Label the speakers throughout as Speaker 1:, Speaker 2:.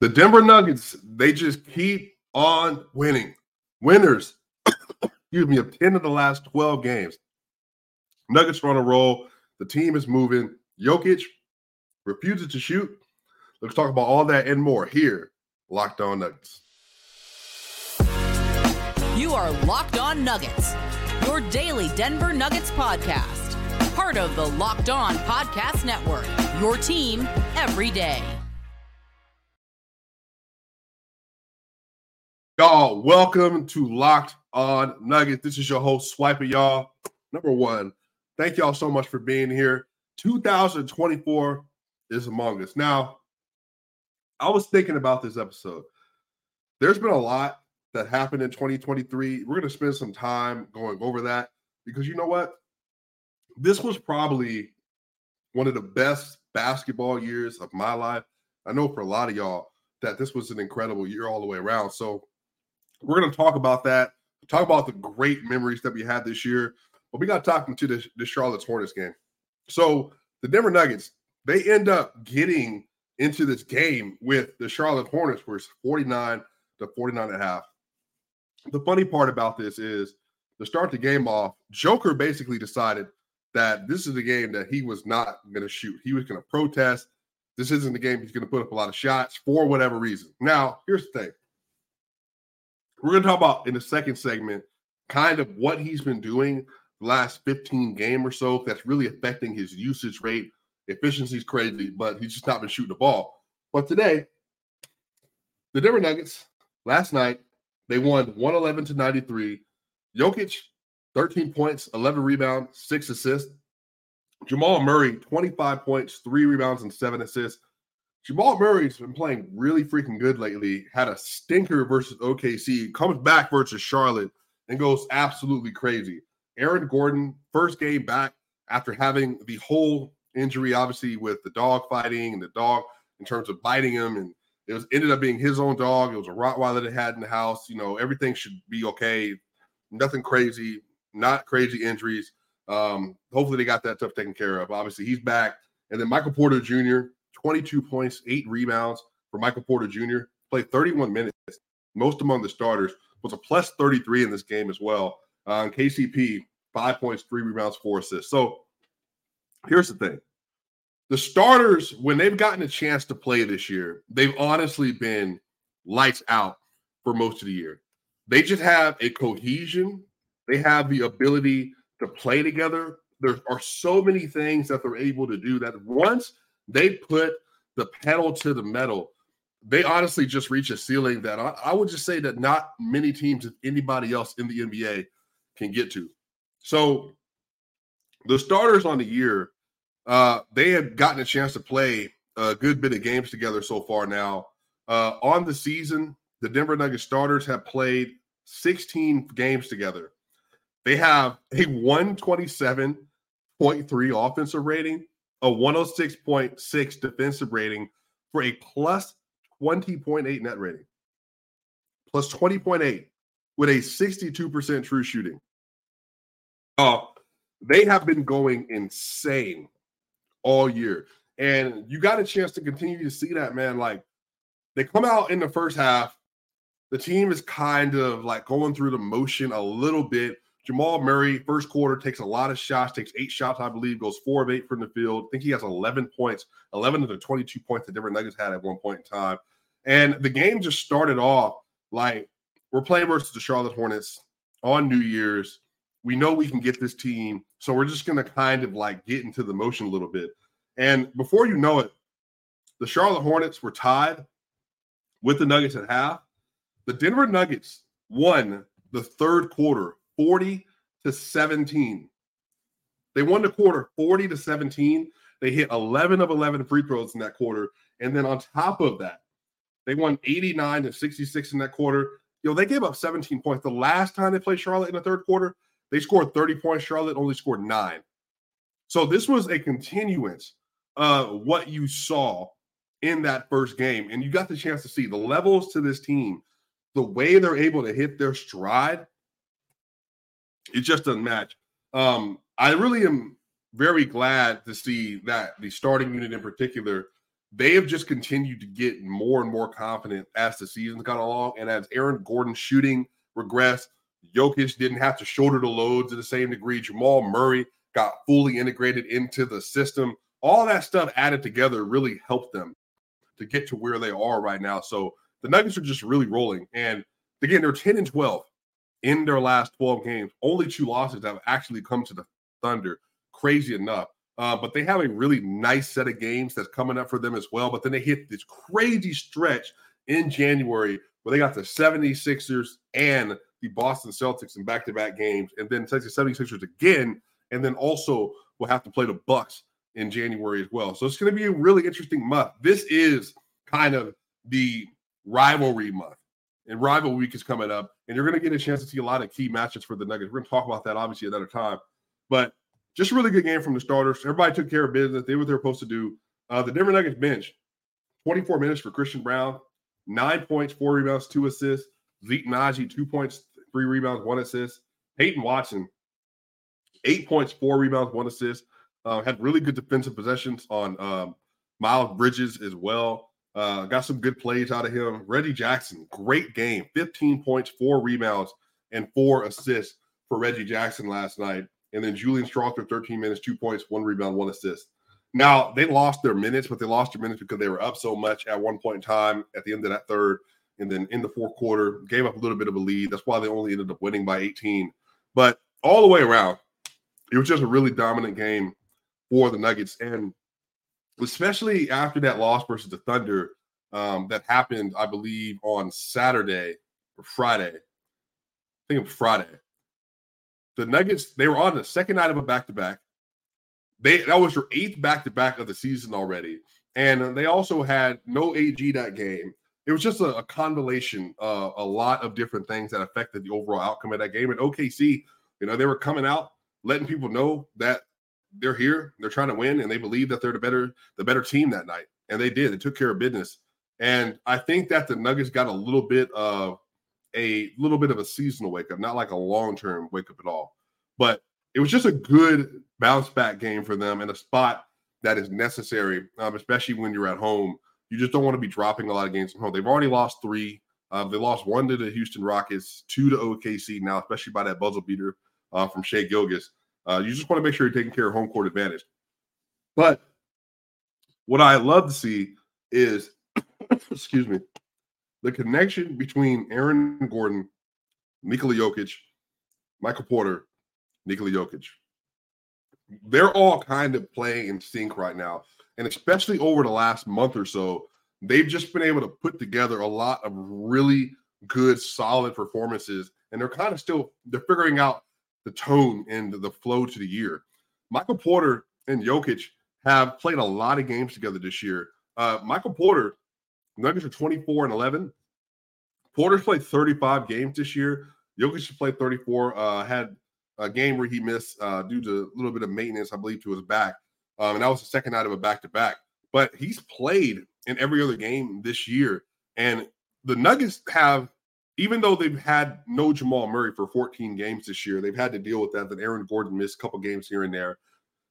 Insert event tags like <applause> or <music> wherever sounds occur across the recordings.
Speaker 1: The Denver Nuggets, they just keep on winning. Winners, <coughs> excuse me, of 10 of the last 12 games. Nuggets are on a roll. The team is moving. Jokic refuses to shoot. Let's talk about all that and more here. Locked on Nuggets.
Speaker 2: You are Locked On Nuggets, your daily Denver Nuggets podcast. Part of the Locked On Podcast Network, your team every day.
Speaker 1: Y'all, welcome to Locked On Nuggets. This is your host, Swiper, y'all. Number one, thank y'all so much for being here. 2024 is among us. Now, I was thinking about this episode. There's been a lot that happened in 2023. We're going to spend some time going over that because you know what? This was probably one of the best basketball years of my life. I know for a lot of y'all that this was an incredible year all the way around. So we're going to talk about that, talk about the great memories that we had this year. But we got to the, the Charlotte Hornets game. So the Denver Nuggets, they end up getting into this game with the Charlotte Hornets, where it's 49 to 49 and a half the funny part about this is to start the game off, Joker basically decided that this is the game that he was not going to shoot. He was going to protest. This isn't the game he's going to put up a lot of shots for whatever reason. Now, here's the thing. We're going to talk about in the second segment kind of what he's been doing the last 15 game or so that's really affecting his usage rate. Efficiency is crazy, but he's just not been shooting the ball. But today, the Denver Nuggets last night they won 111 to 93. Jokic, 13 points, 11 rebounds, six assists. Jamal Murray, 25 points, three rebounds, and seven assists. Jamal Murray's been playing really freaking good lately. Had a stinker versus OKC, comes back versus Charlotte, and goes absolutely crazy. Aaron Gordon, first game back after having the whole injury, obviously, with the dog fighting and the dog in terms of biting him and it was ended up being his own dog. It was a Rottweiler that had in the house. You know, everything should be okay. Nothing crazy, not crazy injuries. Um, hopefully they got that stuff taken care of. Obviously, he's back. And then Michael Porter Jr., 22 points, eight rebounds for Michael Porter Jr. Played 31 minutes, most among the starters. Was a plus 33 in this game as well. Uh, KCP, five points, three rebounds, four assists. So here's the thing the starters, when they've gotten a chance to play this year, they've honestly been lights out for most of the year. They just have a cohesion, they have the ability to play together. There are so many things that they're able to do that once they put the pedal to the metal, they honestly just reach a ceiling that I, I would just say that not many teams, if anybody else in the NBA, can get to. So the starters on the year uh, they have gotten a chance to play a good bit of games together so far now. Uh, on the season, the Denver Nuggets starters have played 16 games together. They have a 127.3 offensive rating, a 106.6 defensive rating for a plus 20.8 net rating, plus 20.8 with a 62% true shooting. Uh, they have been going insane all year. And you got a chance to continue to see that, man. Like they come out in the first half, the team is kind of like going through the motion a little bit. Jamal Murray, first quarter, takes a lot of shots, takes eight shots, I believe, goes four of eight from the field. I think he has 11 points, 11 of the 22 points that Denver Nuggets had at one point in time. And the game just started off like we're playing versus the Charlotte Hornets on New Year's. We know we can get this team so we're just going to kind of like get into the motion a little bit. And before you know it, the Charlotte Hornets were tied with the Nuggets at half. The Denver Nuggets won the third quarter 40 to 17. They won the quarter 40 to 17. They hit 11 of 11 free throws in that quarter. And then on top of that, they won 89 to 66 in that quarter. Know, they gave up 17 points. The last time they played Charlotte in the third quarter, they scored 30 points. Charlotte only scored nine. So this was a continuance of what you saw in that first game. And you got the chance to see the levels to this team, the way they're able to hit their stride. It just doesn't match. Um, I really am very glad to see that the starting unit in particular they have just continued to get more and more confident as the season's gone along. And as Aaron Gordon's shooting regressed, Jokic didn't have to shoulder the loads to the same degree. Jamal Murray got fully integrated into the system. All that stuff added together really helped them to get to where they are right now. So the Nuggets are just really rolling. And again, they're 10 and 12 in their last 12 games. Only two losses have actually come to the Thunder. Crazy enough. Uh, but they have a really nice set of games that's coming up for them as well. But then they hit this crazy stretch in January where they got the 76ers and the Boston Celtics in back-to-back games, and then Texas 76ers again, and then also will have to play the Bucks in January as well. So it's going to be a really interesting month. This is kind of the rivalry month, and rival week is coming up, and you're going to get a chance to see a lot of key matches for the Nuggets. We're going to talk about that obviously another time, but just a really good game from the starters. Everybody took care of business. They were what they were supposed to do. Uh, the Denver Nuggets bench, 24 minutes for Christian Braun, nine points, four rebounds, two assists. Zeke Nnaji, two points, three rebounds, one assist. Peyton Watson, eight points, four rebounds, one assist. Uh, had really good defensive possessions on um, Miles Bridges as well. Uh, got some good plays out of him. Reggie Jackson, great game. 15 points, four rebounds, and four assists for Reggie Jackson last night. And then Julian Strawther, 13 minutes, two points, one rebound, one assist. Now, they lost their minutes, but they lost their minutes because they were up so much at one point in time at the end of that third. And then in the fourth quarter, gave up a little bit of a lead. That's why they only ended up winning by 18. But all the way around, it was just a really dominant game for the Nuggets. And especially after that loss versus the Thunder um, that happened, I believe, on Saturday or Friday. I think it was Friday. The Nuggets, they were on the second night of a back to back. They that was their eighth back to back of the season already. And they also had no AG that game it was just a, a convolution, uh, a lot of different things that affected the overall outcome of that game. And OKC, you know, they were coming out, letting people know that they're here, they're trying to win, and they believe that they're the better, the better team that night. And they did. They took care of business. And I think that the Nuggets got a little bit of a little bit of a seasonal wake up, not like a long term wake up at all. But it was just a good bounce back game for them and a spot that is necessary, um, especially when you're at home you just don't want to be dropping a lot of games from home. They've already lost three. Uh, they lost one to the Houston Rockets, two to OKC now, especially by that buzzer beater uh, from Shai Gilgeous. Uh, you just want to make sure you're taking care of home court advantage. But what I love to see is, <coughs> excuse me, the connection between Aaron Gordon, Nikola Jokic, Michael Porter, Nikola Jokic. They're all kind of playing in sync right now and especially over the last month or so, they've just been able to put together a lot of really good, solid performances. And they're kind of still they're figuring out the tone and the flow to the year. Michael Porter and Jokic have played a lot of games together this year. Uh, Michael Porter, Nuggets are 24 and 11. Porter's played 35 games this year. Jokic played 34. Uh, had a game where he missed uh, due to a little bit of maintenance, I believe, to his back. Um, and that was the second night of a back to back. But he's played in every other game this year. And the Nuggets have, even though they've had no Jamal Murray for 14 games this year, they've had to deal with that. That Aaron Gordon missed a couple games here and there.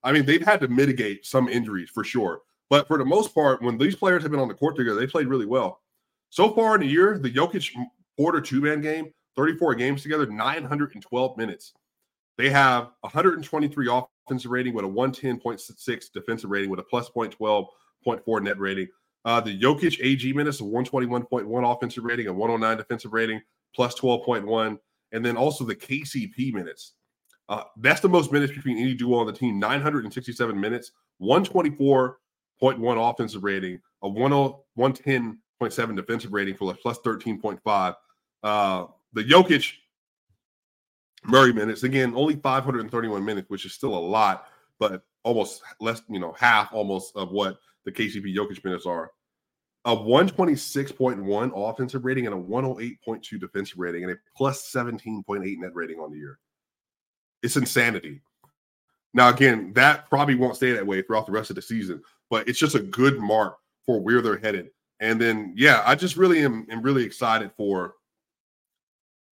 Speaker 1: I mean, they've had to mitigate some injuries for sure. But for the most part, when these players have been on the court together, they played really well. So far in the year, the Jokic Porter two man game, 34 games together, 912 minutes. They have 123 offensive rating with a 110.6 defensive rating with a plus 0.12.4 net rating. Uh, the Jokic AG minutes, a 121.1 offensive rating, a 109 defensive rating, plus 12.1. And then also the KCP minutes. Uh, that's the most minutes between any duo on the team 967 minutes, 124.1 offensive rating, a 110.7 defensive rating for a plus 13.5. Uh, the Jokic Murray minutes. Again, only 531 minutes, which is still a lot, but almost less, you know, half almost of what the KCP Jokic minutes are. A 126.1 offensive rating and a 108.2 defensive rating and a plus 17.8 net rating on the year. It's insanity. Now, again, that probably won't stay that way throughout the rest of the season, but it's just a good mark for where they're headed. And then, yeah, I just really am, am really excited for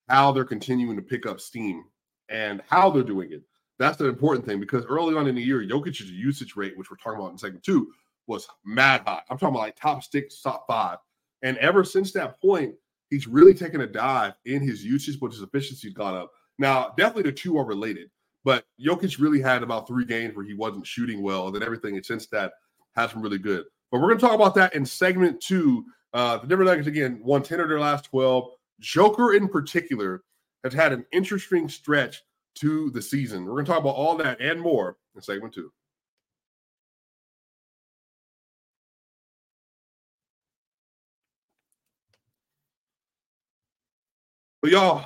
Speaker 1: how they're continuing to pick up steam and how they're doing it. That's the important thing because early on in the year, Jokic's usage rate, which we're talking about in second two, was mad hot. I'm talking about like top six, top five. And ever since that point, he's really taken a dive in his usage, but his efficiency's gone up. Now, definitely the two are related, but Jokic really had about three games where he wasn't shooting well, and then everything since that has been really good. But we're going to talk about that in segment two. Uh, the Denver Nuggets, again, won 10 of their last 12. Joker, in particular, has had an interesting stretch to the season. We're going to talk about all that and more in segment two. But y'all,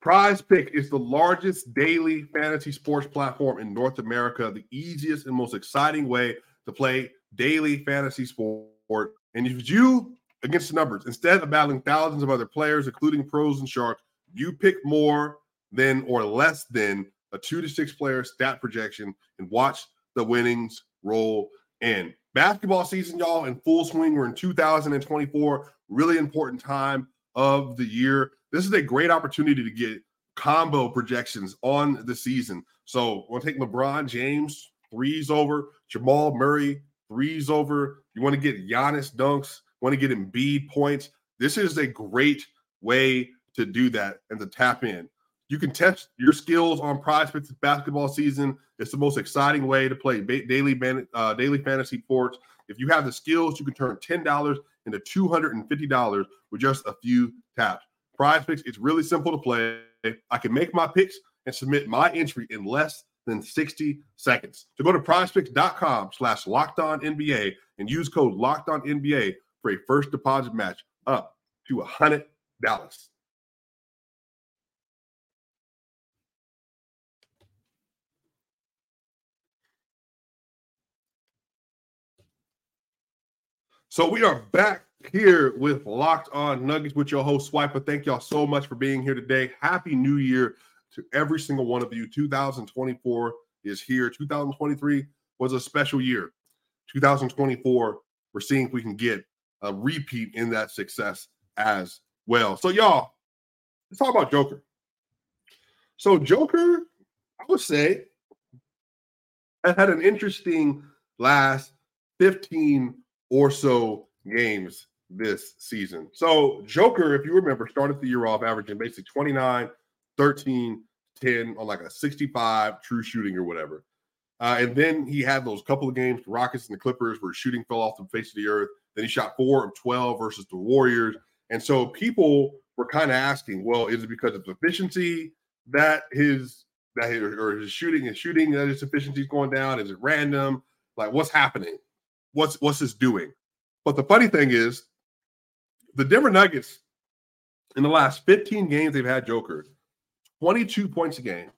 Speaker 1: Prize Pick is the largest daily fantasy sports platform in North America, the easiest and most exciting way to play daily fantasy sport. And if you against the numbers, instead of battling thousands of other players, including pros and sharks, you pick more than or less than a two to six player stat projection and watch the winnings roll in. Basketball season, y'all, in full swing. We're in 2024, really important time of the year. This is a great opportunity to get combo projections on the season. So we'll take LeBron James threes over, Jamal Murray threes over. You want to get Giannis dunks, want to get Embiid points. This is a great way to do that and to tap in. You can test your skills on PrizePicks basketball season. It's the most exciting way to play daily uh, daily fantasy sports. If you have the skills, you can turn ten dollars into two hundred and fifty dollars with just a few taps. PrizePicks, it's really simple to play. I can make my picks and submit my entry in less than 60 seconds. So go to prizepicks.com slash locked on NBA and use code locked on NBA for a first deposit match up to a hundred dollars. So we are back here with Locked On Nuggets with your host Swiper. Thank y'all so much for being here today. Happy New Year to every single one of you. 2024 is here. 2023 was a special year. 2024, we're seeing if we can get a repeat in that success as well. So, y'all, let's talk about Joker. So, Joker, I would say, has had an interesting last 15 or so games this season. So, Joker, if you remember, started the year off averaging basically 29, 13, 10 on like a 65 true shooting or whatever. Uh, and then he had those couple of games, the Rockets and the Clippers, where shooting fell off the face of the earth. Then he shot four of 12 versus the Warriors. And so people were kind of asking, well, is it because of efficiency that his that his, or his shooting is shooting that his efficiency is going down? Is it random? Like what's happening? What's what's this doing? But the funny thing is, the Denver Nuggets in the last 15 games they've had Joker, 22 points a game,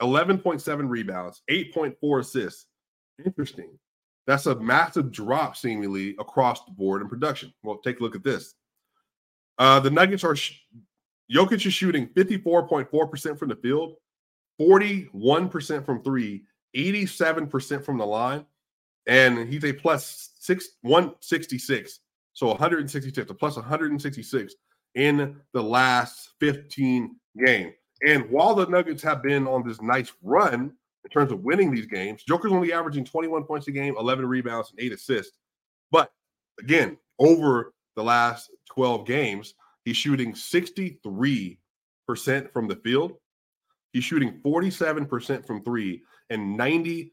Speaker 1: 11.7 rebounds, 8.4 assists. Interesting. That's a massive drop, seemingly, across the board in production. Well, take a look at this. Uh, the Nuggets are, sh- Jokic is shooting 54.4% from the field, 41% from three, 87% from the line, and he's a plus six 166. So 166, a plus 166 in the last 15 games. And while the Nuggets have been on this nice run in terms of winning these games, Joker's only averaging 21 points a game, 11 rebounds, and eight assists. But again, over the last 12 games, he's shooting 63% from the field. He's shooting 47% from three and 92%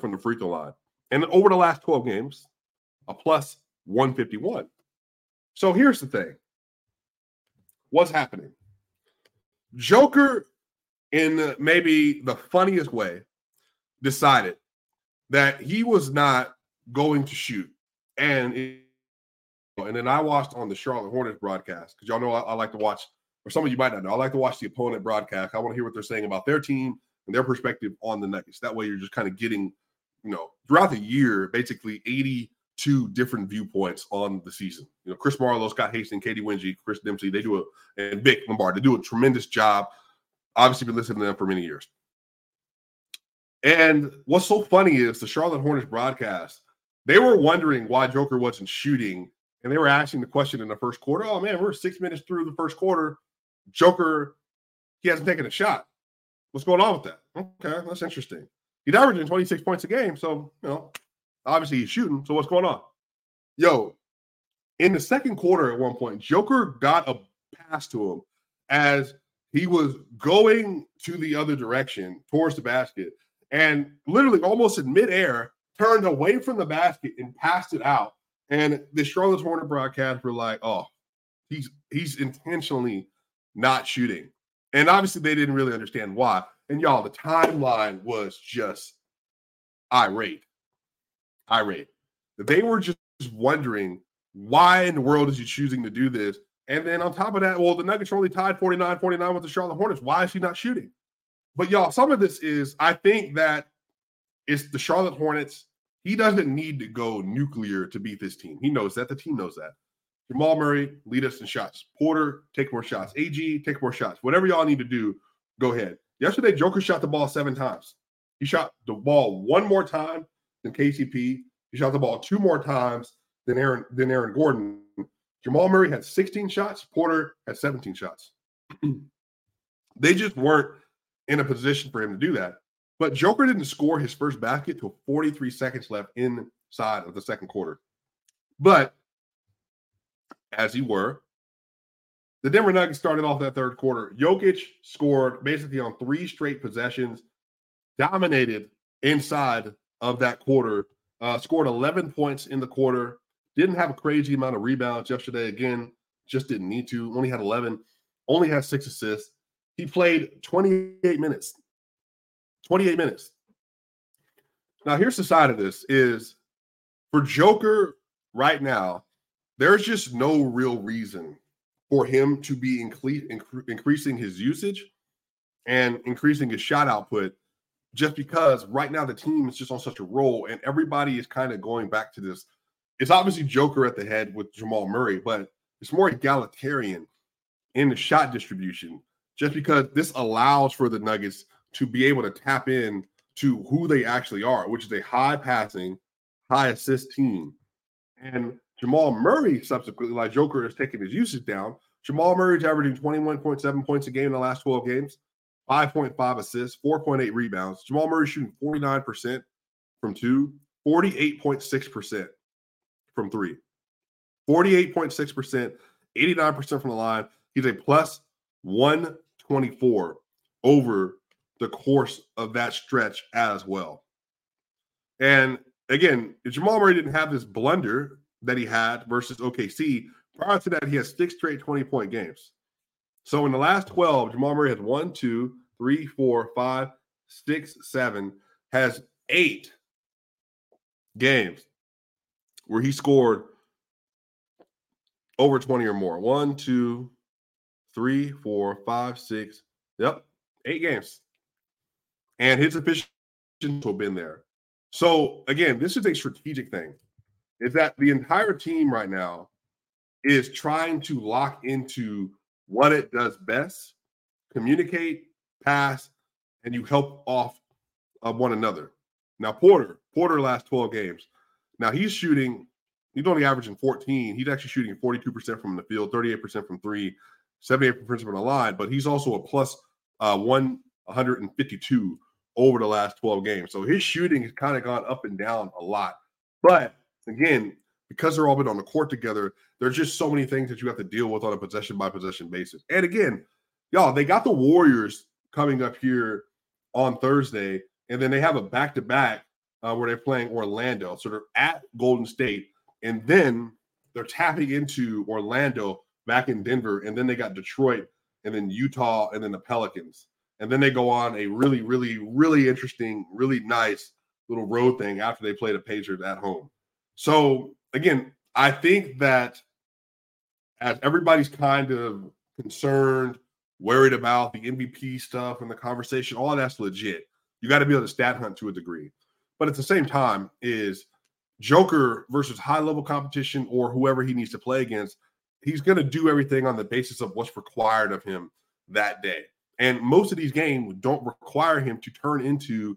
Speaker 1: from the free throw line. And over the last 12 games, a plus 151. So here's the thing what's happening? Joker, in maybe the funniest way, decided that he was not going to shoot. And it, and then I watched on the Charlotte Hornets broadcast because y'all know I, I, like to watch, or some of you might not know, I like to watch the opponent broadcast. I want to hear what they're saying about their team and their perspective on the Nuggets. That way, you're just kind of getting, you know, throughout the year, basically 82 different viewpoints on the season. You know, Chris Marlowe, Scott Hastings, Katy Winge, Chris Dempsey, they do a, and Vic Lombard, they do a tremendous job. Obviously, been listening to them for many years. And what's so funny is the Charlotte Hornets broadcast, they were wondering why Joker wasn't shooting. And they were asking the question in the first quarter. Oh man, we're six minutes through the first quarter. Joker, he hasn't taken a shot. What's going on with that? Okay, that's interesting. He's averaging 26 points a game. So, you know, Obviously, he's shooting. So what's going on? Yo, in the second quarter at one point, Joker got a pass to him as he was going to the other direction towards the basket and literally almost in midair turned away from the basket and passed it out. And the Charlotte Hornet broadcast were like, oh, he's he's intentionally not shooting. And obviously they didn't really understand why. And y'all, the timeline was just irate. Irate. They were just wondering why in the world is he choosing to do this? And then on top of that, well, the Nuggets are only tied 49 49 with the Charlotte Hornets. Why is he not shooting? But y'all, some of this is, I think that it's the Charlotte Hornets. He doesn't need to go nuclear to beat this team. He knows that. The team knows that. Jamal Murray, lead us in shots. Porter, take more shots. AG, take more shots. Whatever y'all need to do, go ahead. Yesterday, Joker shot the ball seven times. He shot the ball one more time than KCP. He shot the ball two more times than Aaron than Aaron Gordon. Jamal Murray had 16 shots. Porter had 17 shots. <clears throat> they just weren't in a position for him to do that. But Joker didn't score his first basket till 43 seconds left inside of the second quarter. But as he were, the Denver Nuggets started off that third quarter. Jokic scored basically on three straight possessions, dominated inside of that quarter, uh, scored 11 points in the quarter, didn't have a crazy amount of rebounds yesterday. Again, just didn't need to. Only had 11, only had six assists. He played 28 minutes. 28 minutes. Now, here's the side of this is for Joker right now, there's just no real reason for him to be incre- increasing his usage and increasing his shot output just because right now the team is just on such a roll and everybody is kind of going back to this. It's obviously Joker at the head with Jamal Murray, but it's more egalitarian in the shot distribution just because this allows for the Nuggets to be able to tap in to who they actually are, which is a high passing, high assist team. And Jamal Murray subsequently, like Joker is taking his usage down. Jamal Murray's averaging 21.7 points a game in the last 12 games, 5.5 assists, 4.8 rebounds. Jamal Murray shooting 49% from two, 48.6% from three, 48.6%, 89% from the line. He's a plus 124 over the course of that stretch as well. And again, Jamal Murray didn't have this blunder that he had versus OKC. Prior to that, he has six straight 20 point games. So in the last 12, Jamal Murray has one, two, three, four, five, six, seven, has eight games where he scored over 20 or more. One, two, three, four, five, six. Yep, eight games. And his efficiency have been there. So again, this is a strategic thing is that the entire team right now is trying to lock into what it does best, communicate, pass, and you help off of one another. Now, Porter, Porter last 12 games. Now he's shooting, he's only averaging 14. He's actually shooting 42% from the field, 38% from three, 78% from the line, but he's also a plus uh, 152 over the last 12 games. So his shooting has kind of gone up and down a lot. But again, because they're all been on the court together, there's just so many things that you have to deal with on a possession by possession basis. And again, y'all, they got the Warriors coming up here on Thursday, and then they have a back to back where they're playing Orlando. So they're at Golden State, and then they're tapping into Orlando back in Denver, and then they got Detroit, and then Utah, and then the Pelicans. And then they go on a really, really, really interesting, really nice little road thing after they play the Pacers at home. So again, I think that as everybody's kind of concerned, worried about the MVP stuff and the conversation, all that's legit. You got to be able to stat hunt to a degree. But at the same time, is Joker versus high level competition or whoever he needs to play against, he's going to do everything on the basis of what's required of him that day. And most of these games don't require him to turn into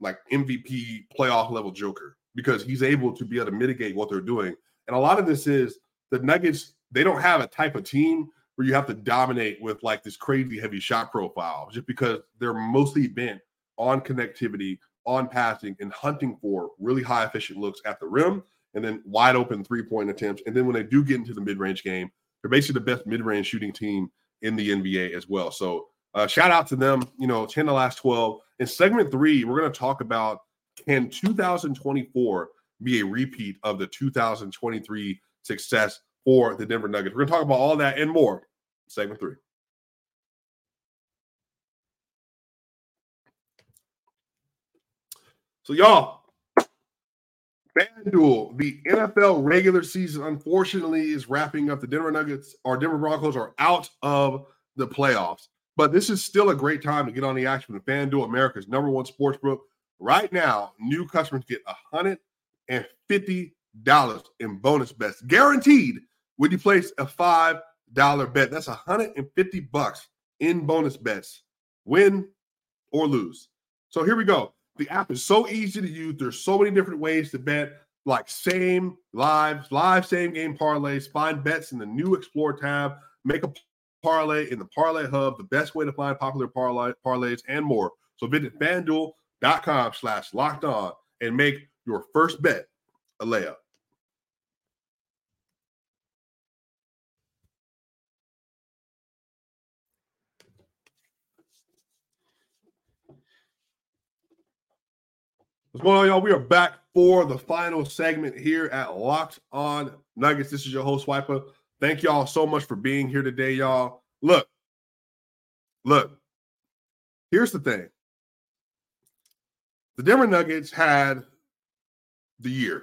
Speaker 1: like MVP playoff level Joker because he's able to be able to mitigate what they're doing. And a lot of this is the Nuggets, they don't have a type of team where you have to dominate with like this crazy heavy shot profile just because they're mostly bent on connectivity, on passing and hunting for really high efficient looks at the rim and then wide open three point attempts. And then when they do get into the mid range game, they're basically the best mid range shooting team in the NBA as well. So uh, shout out to them. You know, 10 to last 12. In segment three, we're going to talk about can 2024 be a repeat of the 2023 success for the Denver Nuggets? We're going to talk about all that and more. Segment three. So, y'all, FanDuel, the NFL regular season, unfortunately, is wrapping up. The Denver Nuggets or Denver Broncos are out of the playoffs. But this is still a great time to get on the action with FanDuel, America's number one sports book. Right now, new customers get $150 in bonus bets guaranteed when you place a $5 bet. That's 150 bucks in bonus bets, win or lose. So here we go. The app is so easy to use. There's so many different ways to bet, like same live, live same game parlays. Find bets in the new Explore tab. Make a parlay in the Parlay Hub, the best way to find popular parlay, parlays and more. So visit FanDuel.com slash locked on and make your first bet a layup. What's going on, y'all? We are back for the final segment here at Locked On Nuggets. This is your host, Swiper. Thank y'all so much for being here today, y'all. Look, look, here's the thing the Denver Nuggets had the year,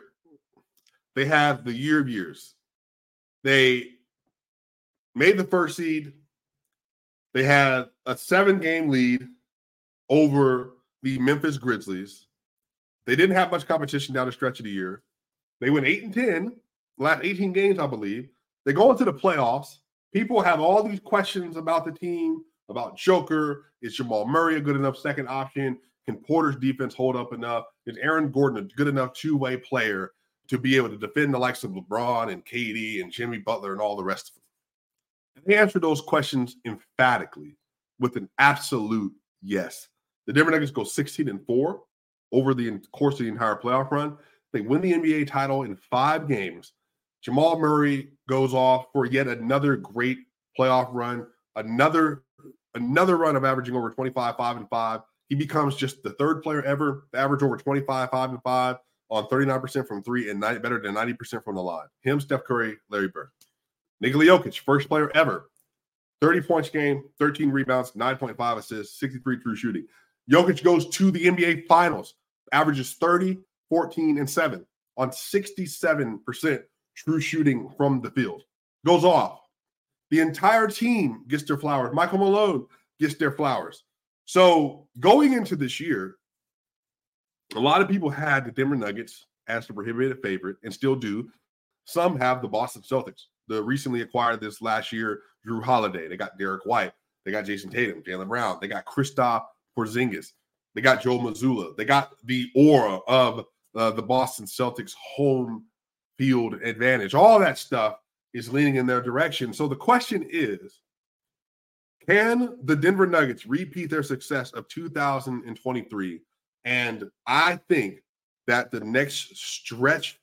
Speaker 1: they have the year of years. They made the first seed, they had a seven game lead over the Memphis Grizzlies they didn't have much competition down the stretch of the year. They went eight and 10, last 18 games, I believe. They go into the playoffs. People have all these questions about the team, about Joker. Is Jamal Murray a good enough second option? Can Porter's defense hold up enough? Is Aaron Gordon a good enough two way player to be able to defend the likes of LeBron and KD and Jimmy Butler and all the rest of them? And they answer those questions emphatically with an absolute yes. The Denver Nuggets go 16 and 4 over the course of the entire playoff run. They win the NBA title in five games. Jamal Murray goes off for yet another great playoff run, another another run of averaging over 25, 5 and 5. He becomes just the third player ever average over 25, 5 and 5 on 39% from three and 90, better than 90% from the line. Him, Steph Curry, Larry Bird. Nikola Jokic, first player ever. 30 points game, 13 rebounds, 9.5 assists, 63 true shooting. Jokic goes to the NBA Finals averages 30, 14, and 7 on 67% true shooting from the field. Goes off. The entire team gets their flowers. Michael Malone gets their flowers. So going into this year, a lot of people had the Denver Nuggets as the prohibited favorite and still do. Some have the Boston Celtics. The recently acquired this last year, Jrue Holiday. They got Derrick White. They got Jayson Tatum, Jaylen Brown. They got Kristaps Porzingis. They got Joe Mazzulla. They got the aura of uh, the Boston Celtics home field advantage. All that stuff is leaning in their direction. So the question is can the Denver Nuggets repeat their success of 2023? And I think that the next stretch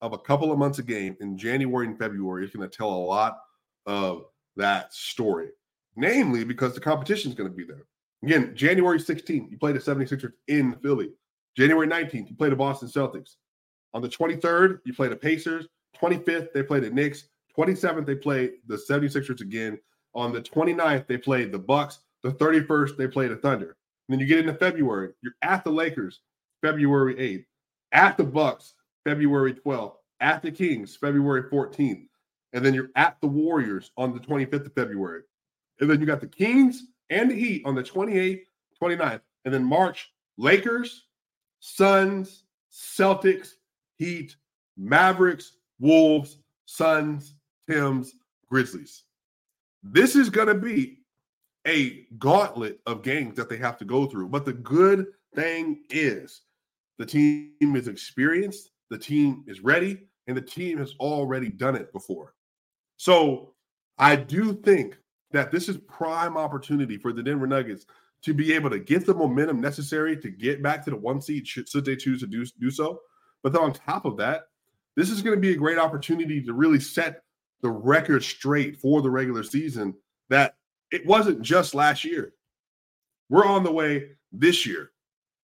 Speaker 1: of a couple of months of game in January and February is going to tell a lot of that story, namely because the competition is going to be there. Again, January 16th, you played the 76ers in Philly. January 19th, you played the Boston Celtics. On the 23rd, you played the Pacers. 25th, they played the Knicks. 27th, they played the 76ers again. On the 29th, they played the Bucks. The 31st, they played the Thunder. And then you get into February, you're at the Lakers, February 8th, at the Bucks, February 12th, at the Kings, February 14th. And then you're at the Warriors on the 25th of February. And then you got the Kings, and the Heat on the 28th, 29th. And then March, Lakers, Suns, Celtics, Heat, Mavericks, Wolves, Suns, Tims, Grizzlies. This is going to be a gauntlet of games that they have to go through. But the good thing is the team is experienced, the team is ready, and the team has already done it before. So I do think that this is prime opportunity for the Denver Nuggets to be able to get the momentum necessary to get back to the one seed should, they choose to do, do so. But then on top of that, this is going to be a great opportunity to really set the record straight for the regular season that it wasn't just last year. We're on the way this year.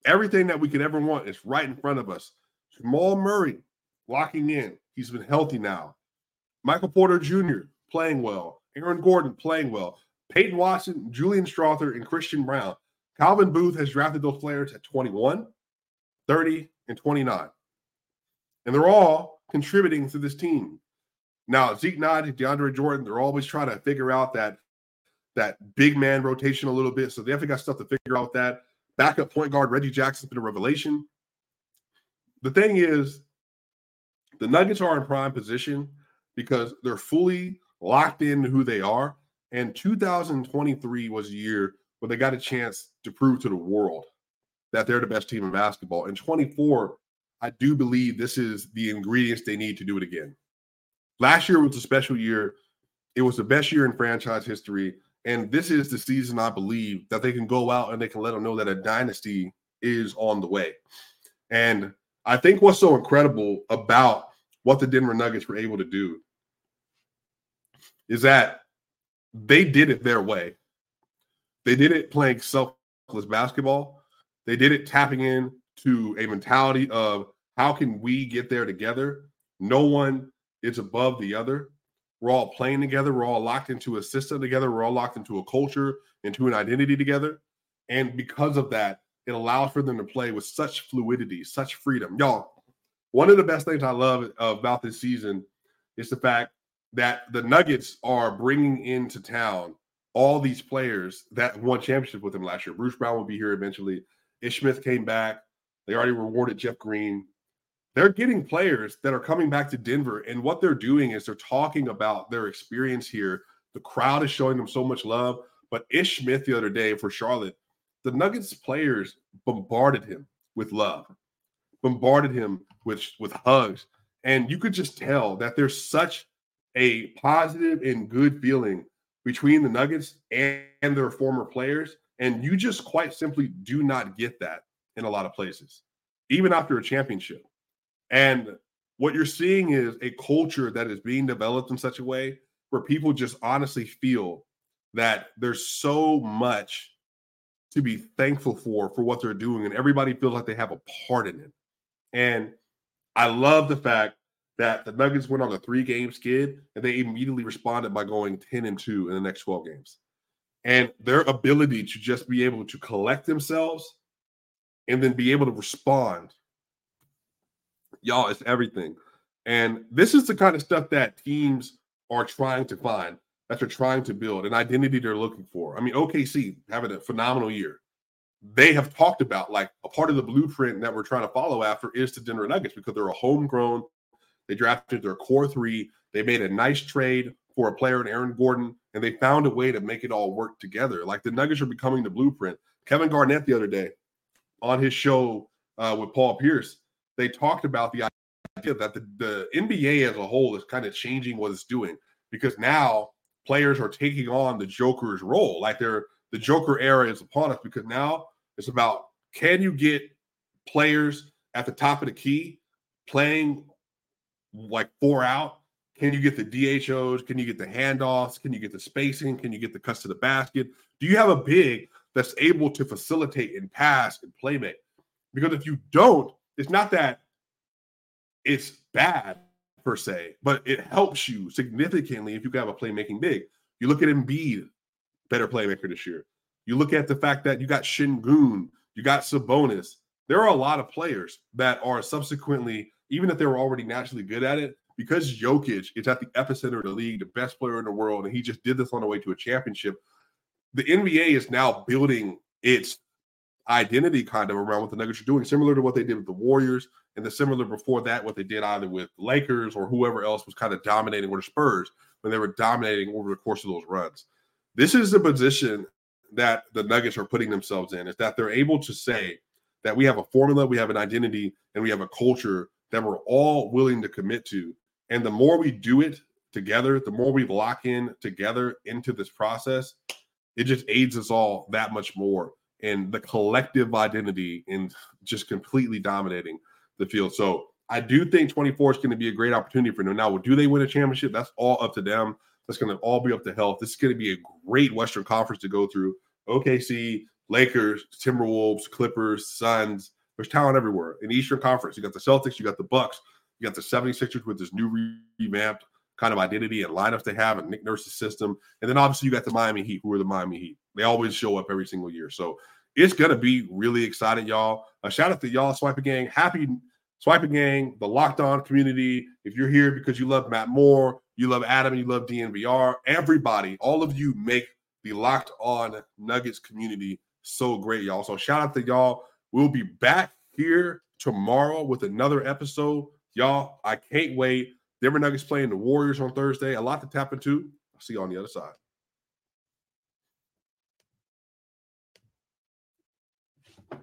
Speaker 1: Everything that we could ever want is right in front of us. Jamal Murray locking in. He's been healthy now. Michael Porter Jr. playing well. Aaron Gordon playing well. Peyton Watson, Julian Strawther, and Christian Braun. Calvin Booth has drafted those players at 21, 30, and 29. And they're all contributing to this team. Now, Zeke Nod, DeAndre Jordan, they're always trying to figure out that that big man rotation a little bit. So they definitely got stuff to figure out that. Backup point guard Reggie Jackson's been a revelation. The thing is, the Nuggets are in prime position because they're fully locked in who they are. And 2023 was a year where they got a chance to prove to the world that they're the best team in basketball. And 24, I do believe this is the ingredients they need to do it again. Last year was a special year. It was the best year in franchise history. And this is the season I believe that they can go out and they can let them know that a dynasty is on the way. And I think what's so incredible about what the Denver Nuggets were able to do is that they did it their way. They did it playing selfless basketball. They did it tapping in to a mentality of how can we get there together? No one is above the other. We're all playing together. We're all locked into a system together. We're all locked into a culture, into an identity together. And because of that, it allows for them to play with such fluidity, such freedom. Y'all, one of the best things I love about this season is the fact that the Nuggets are bringing into town all these players that won championship with them last year. Bruce Brown will be here eventually. Ish Smith came back. They already rewarded Jeff Green they're getting players that are coming back to Denver, and what they're doing is they're talking about their experience here. The crowd is showing them so much love. But Ish Smith the other day for Charlotte, the Nuggets players bombarded him with love, bombarded him with with hugs, and you could just tell that there's such a positive and good feeling between the Nuggets and, and their former players, and you just quite simply do not get that in a lot of places, even after a championship. And what you're seeing is a culture that is being developed in such a way where people just honestly feel that there's so much to be thankful for for what they're doing and everybody feels like they have a part in it. And I love the fact that the Nuggets went on a three game skid and they immediately responded by going 10 and 2 in the next 12 games. And their ability to just be able to collect themselves and then be able to respond y'all, it's everything. And this is the kind of stuff that teams are trying to find, that they're trying to build, an identity they're looking for. I mean, OKC having a phenomenal year. They have talked about like a part of the blueprint that we're trying to follow after is the Denver Nuggets because they're a homegrown. They drafted their core three. They made a nice trade for a player in Aaron Gordon, and they found a way to make it all work together. Like the Nuggets are becoming the blueprint. Kevin Garnett the other day on his show uh, with Paul Pierce they talked about the idea that the, the NBA as a whole is kind of changing what it's doing because now players are taking on the Joker's role. Like they're the Joker era is upon us because now it's about can you get players at the top of the key playing like four out? Can you get the DHOs? Can you get the handoffs? Can you get the spacing? Can you get the cuts to the basket? Do you have a big that's able to facilitate and pass and play make? Because if you don't, it's not that it's bad per se, but it helps you significantly if you have a playmaking big. You look at Embiid, better playmaker this year. You look at the fact that you got Sengun, you got Sabonis. There are a lot of players that are subsequently, even if they were already naturally good at it, because Jokic is at the epicenter of the league, the best player in the world, and he just did this on the way to a championship. The NBA is now building its identity kind of around what the Nuggets are doing, similar to what they did with the Warriors, and the similar before that, what they did either with Lakers or whoever else was kind of dominating, or the Spurs when they were dominating over the course of those runs. This is the position that the Nuggets are putting themselves in, is that they're able to say that we have a formula, we have an identity, and we have a culture that we're all willing to commit to. And the more we do it together, the more we lock in together into this process, it just aids us all that much more and the collective identity and just completely dominating the field. So I do think 24 is going to be a great opportunity for them. Now, do they win a championship? That's all up to them. That's going to all be up to health. This is going to be a great Western Conference to go through. OKC, Lakers, Timberwolves, Clippers, Suns. There's talent everywhere. In Eastern Conference, you got the Celtics, you got the Bucks, you got the 76ers with this new revamped kind of identity and lineups they have and Nick Nurse's system. And then obviously you got the Miami Heat, who are the Miami Heat. They always show up every single year. So it's gonna be really exciting, y'all. A shout out to y'all, Swiping Gang. Happy Swiping Gang, the Locked On community. If you're here because you love Matt Moore, you love Adam, you love DNVR, everybody, all of you make the Locked On Nuggets community so great, y'all. So shout out to y'all. We'll be back here tomorrow with another episode. Y'all, I can't wait. Denver Nuggets playing the Warriors on Thursday. A lot to tap into. I'll see you on the other side.